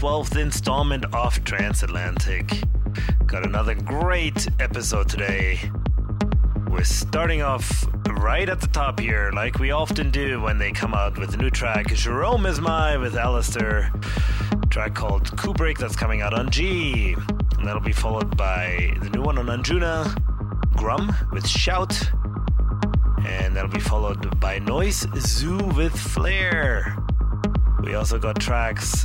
312th installment of Transatlantic. Got another great episode today. We're starting off right at the top here, like we often do when they come out with a new track. Jerome Isma-Ae with Alastor, track called Kubrick that's coming out on G. And that'll be followed by the new one on Anjuna, Grum with Shout, and that'll be followed by Noise Zoo with Flair. We also got tracks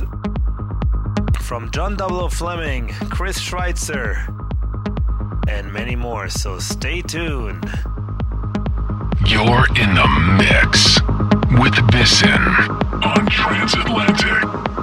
from John 00 Fleming, Chris Schweizer, and many more, so stay tuned. You're in the mix with Bisson on Transatlantic.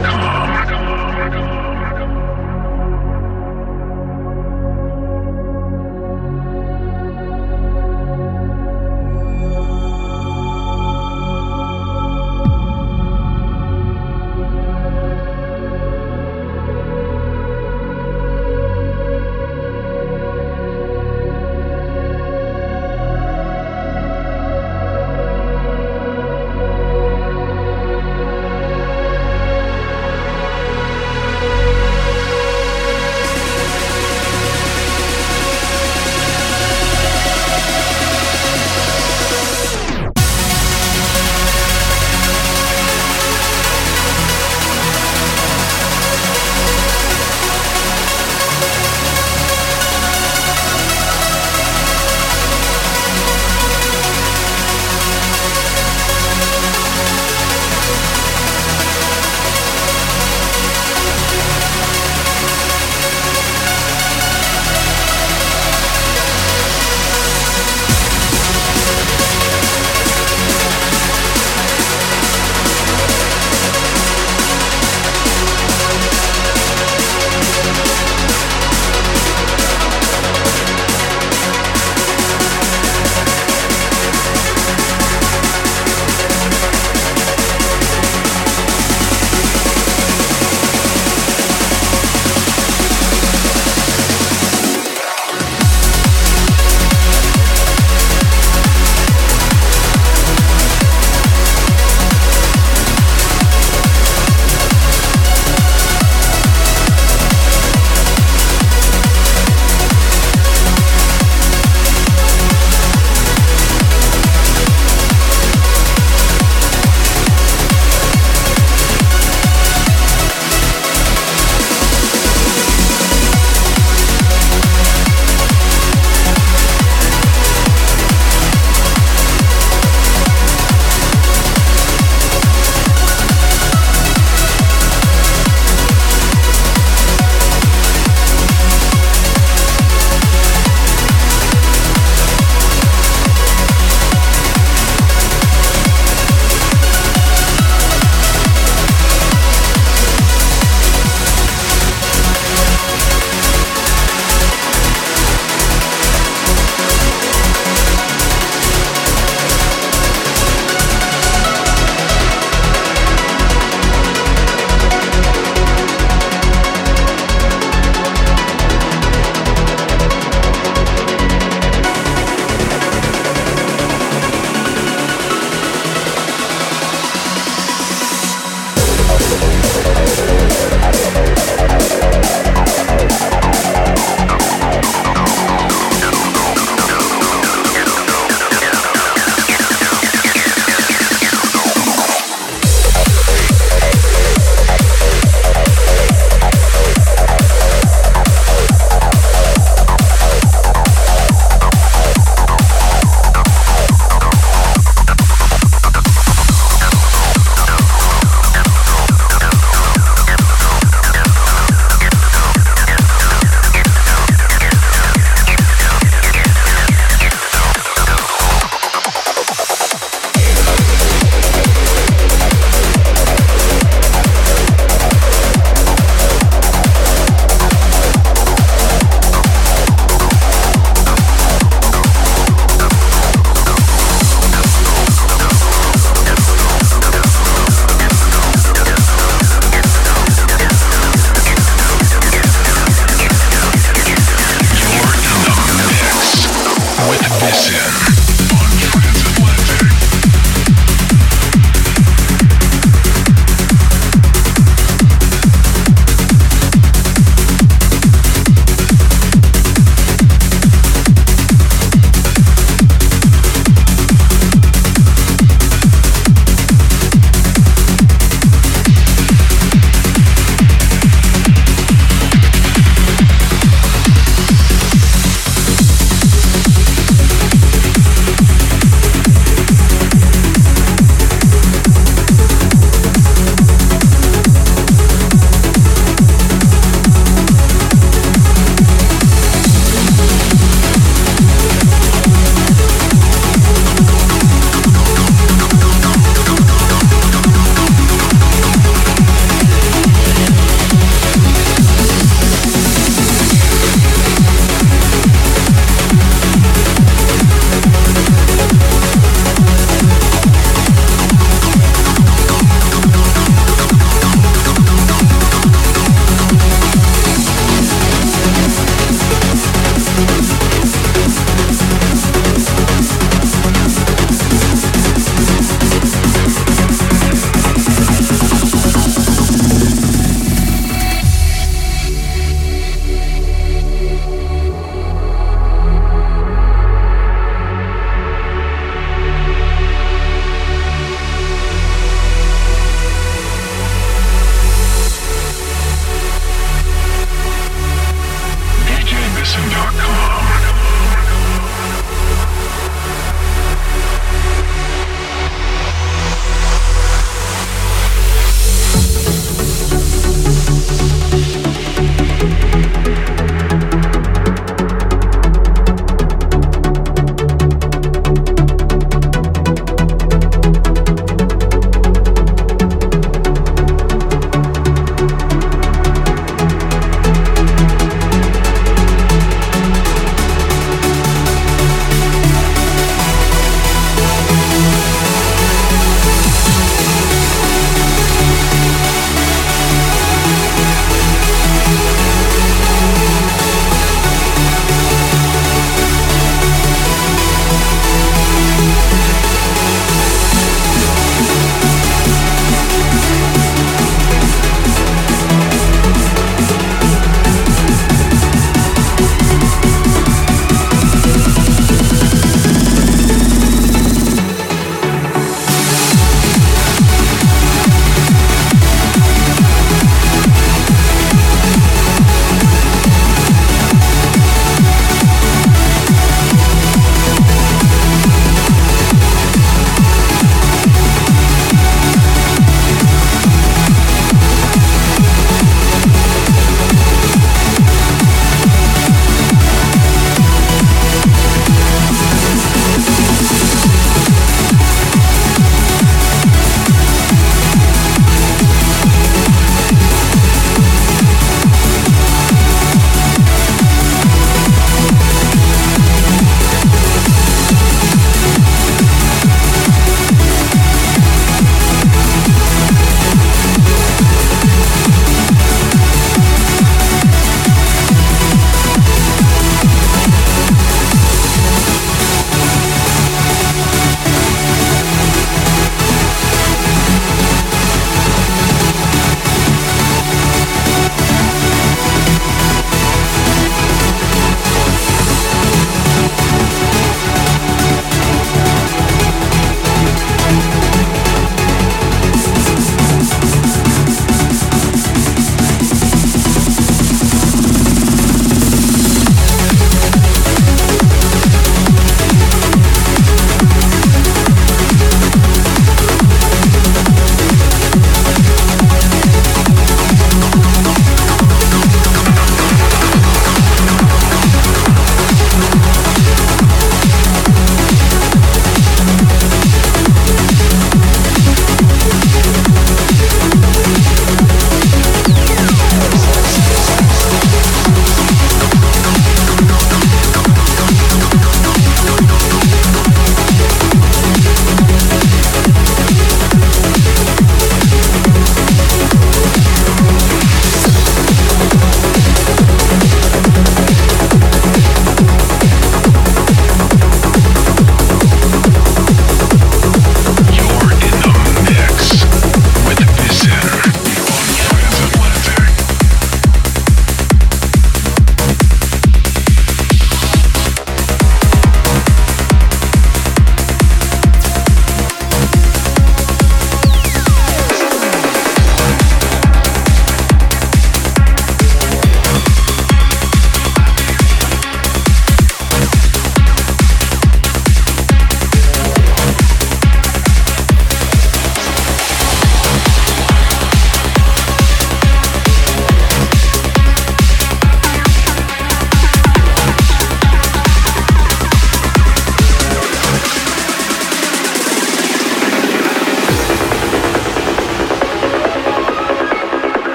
Come on.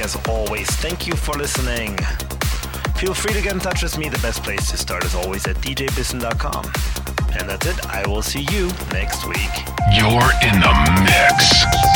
as always. Thank you for listening. Feel free to get in touch with me. The best place to start is always at djbison.com. And that's it. I will see you next week. You're in the mix.